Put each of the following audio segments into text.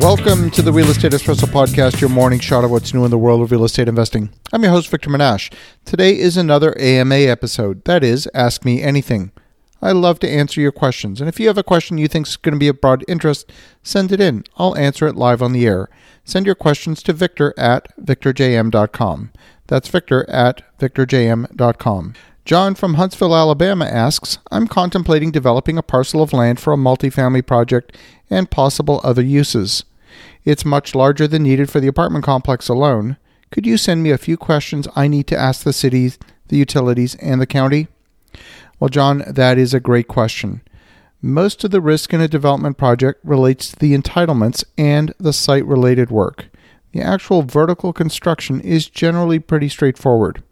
Welcome to the Real Estate Espresso Podcast, your morning shot of what's new in the world of real estate investing. I'm your host, Victor Menasce. Today is another AMA episode. That is, Ask Me Anything. I love to answer your questions, and if you have a question you think is going to be of broad interest, send it in. I'll answer it live on the air. Send your questions to victor at victorjm.com. That's victor at victorjm.com. John from Huntsville, Alabama asks I'm contemplating developing a parcel of land for a multifamily project and possible other uses. It's much larger than needed for the apartment complex alone. Could you send me a few questions I need to ask the cities, the utilities, and the county? Well, John, that is a great question. Most of the risk in a development project relates to the entitlements and the site related work. The actual vertical construction is generally pretty straightforward.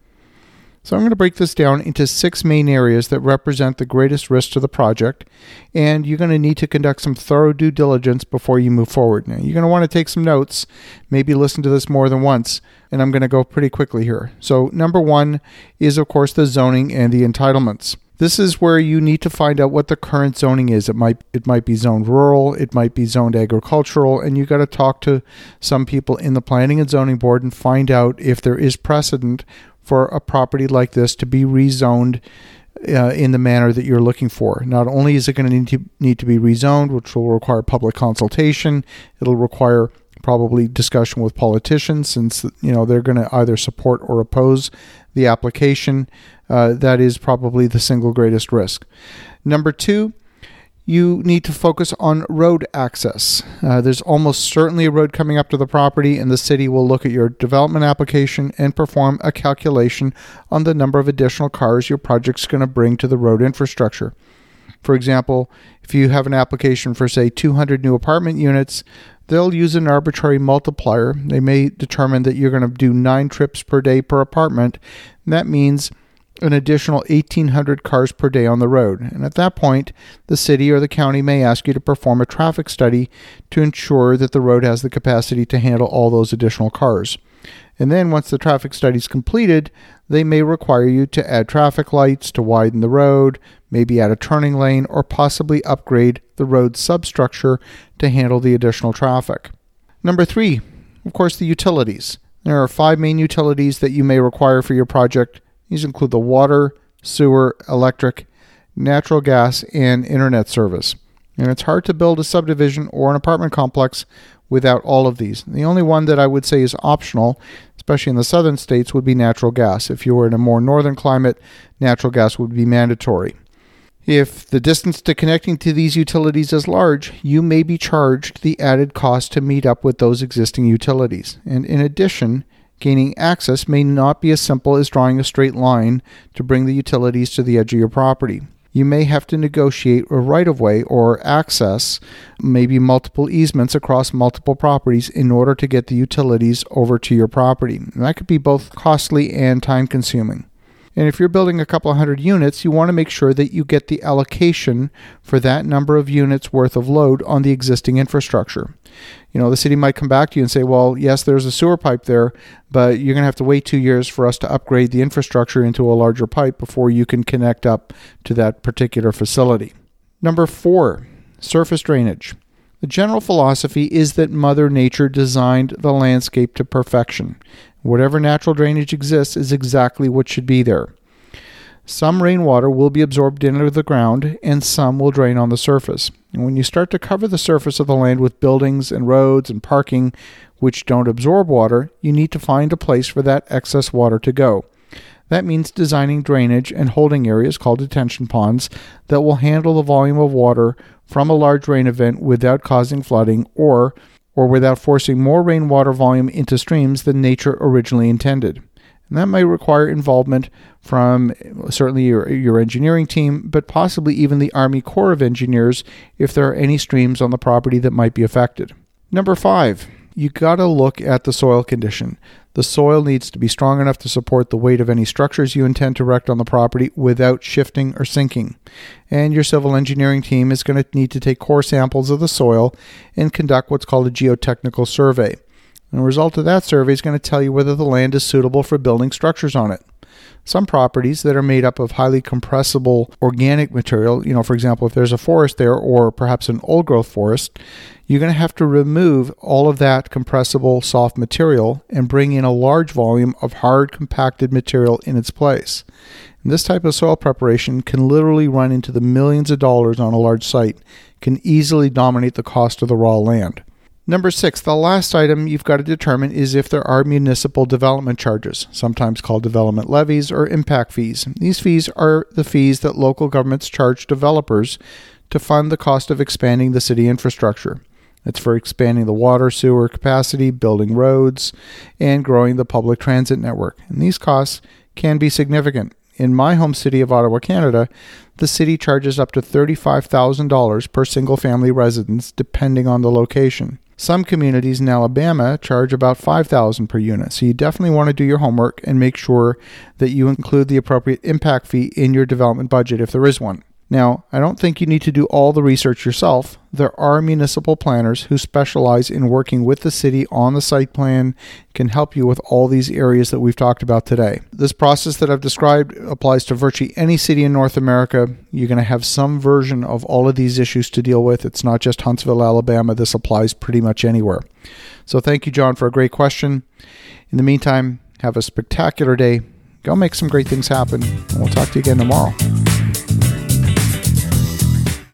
So I'm going to break this down into six main areas that represent the greatest risk to the project, and you're going to need to conduct some thorough due diligence before you move forward. Now, you're going to want to take some notes, maybe listen to this more than once, and I'm going to go pretty quickly here. So, number one is, of course, the zoning and the entitlements. This is where you need to find out what the current zoning is. It might it might be zoned rural, it might be zoned agricultural, and you got to talk to some people in the planning and zoning board and find out if there is precedent for a property like this to be rezoned uh, in the manner that you're looking for. Not only is it going to need to need to be rezoned, which will require public consultation, it'll require probably discussion with politicians since you know they're going to either support or oppose the application. Uh, that is probably the single greatest risk. Number two, you need to focus on road access. Uh, there's almost certainly a road coming up to the property, and the city will look at your development application and perform a calculation on the number of additional cars your project's going to bring to the road infrastructure. For example, if you have an application for, say, 200 new apartment units, they'll use an arbitrary multiplier. They may determine that you're going to do nine trips per day per apartment. That means an additional 1,800 cars per day on the road. And at that point, the city or the county may ask you to perform a traffic study to ensure that the road has the capacity to handle all those additional cars. And then, once the traffic study is completed, they may require you to add traffic lights to widen the road, maybe add a turning lane, or possibly upgrade the road substructure to handle the additional traffic. Number three, of course, the utilities. There are five main utilities that you may require for your project these include the water, sewer, electric, natural gas, and internet service. And it's hard to build a subdivision or an apartment complex without all of these. The only one that I would say is optional, especially in the southern states, would be natural gas. If you were in a more northern climate, natural gas would be mandatory. If the distance to connecting to these utilities is large, you may be charged the added cost to meet up with those existing utilities. And in addition, Gaining access may not be as simple as drawing a straight line to bring the utilities to the edge of your property. You may have to negotiate a right of way or access, maybe multiple easements across multiple properties in order to get the utilities over to your property. And that could be both costly and time consuming. And if you're building a couple hundred units, you want to make sure that you get the allocation for that number of units worth of load on the existing infrastructure. You know, the city might come back to you and say, well, yes, there's a sewer pipe there, but you're going to have to wait two years for us to upgrade the infrastructure into a larger pipe before you can connect up to that particular facility. Number four, surface drainage. The general philosophy is that Mother Nature designed the landscape to perfection. Whatever natural drainage exists is exactly what should be there. Some rainwater will be absorbed into the ground, and some will drain on the surface. And when you start to cover the surface of the land with buildings and roads and parking which don't absorb water, you need to find a place for that excess water to go. That means designing drainage and holding areas called detention ponds that will handle the volume of water from a large rain event without causing flooding or or without forcing more rainwater volume into streams than nature originally intended. And that may require involvement from certainly your, your engineering team, but possibly even the Army Corps of Engineers if there are any streams on the property that might be affected. Number five, you got to look at the soil condition. The soil needs to be strong enough to support the weight of any structures you intend to erect on the property without shifting or sinking. And your civil engineering team is going to need to take core samples of the soil and conduct what's called a geotechnical survey. And the result of that survey is going to tell you whether the land is suitable for building structures on it. Some properties that are made up of highly compressible organic material, you know, for example, if there's a forest there or perhaps an old growth forest, you're going to have to remove all of that compressible soft material and bring in a large volume of hard compacted material in its place. And this type of soil preparation can literally run into the millions of dollars on a large site, can easily dominate the cost of the raw land. Number six, the last item you've got to determine is if there are municipal development charges, sometimes called development levies or impact fees. These fees are the fees that local governments charge developers to fund the cost of expanding the city infrastructure. It's for expanding the water, sewer capacity, building roads, and growing the public transit network. And these costs can be significant. In my home city of Ottawa, Canada, the city charges up to $35,000 per single family residence depending on the location. Some communities in Alabama charge about 5000 per unit. So you definitely want to do your homework and make sure that you include the appropriate impact fee in your development budget if there is one. Now, I don't think you need to do all the research yourself. There are municipal planners who specialize in working with the city on the site plan, can help you with all these areas that we've talked about today. This process that I've described applies to virtually any city in North America. You're going to have some version of all of these issues to deal with. It's not just Huntsville, Alabama. This applies pretty much anywhere. So thank you, John, for a great question. In the meantime, have a spectacular day. Go make some great things happen, and we'll talk to you again tomorrow.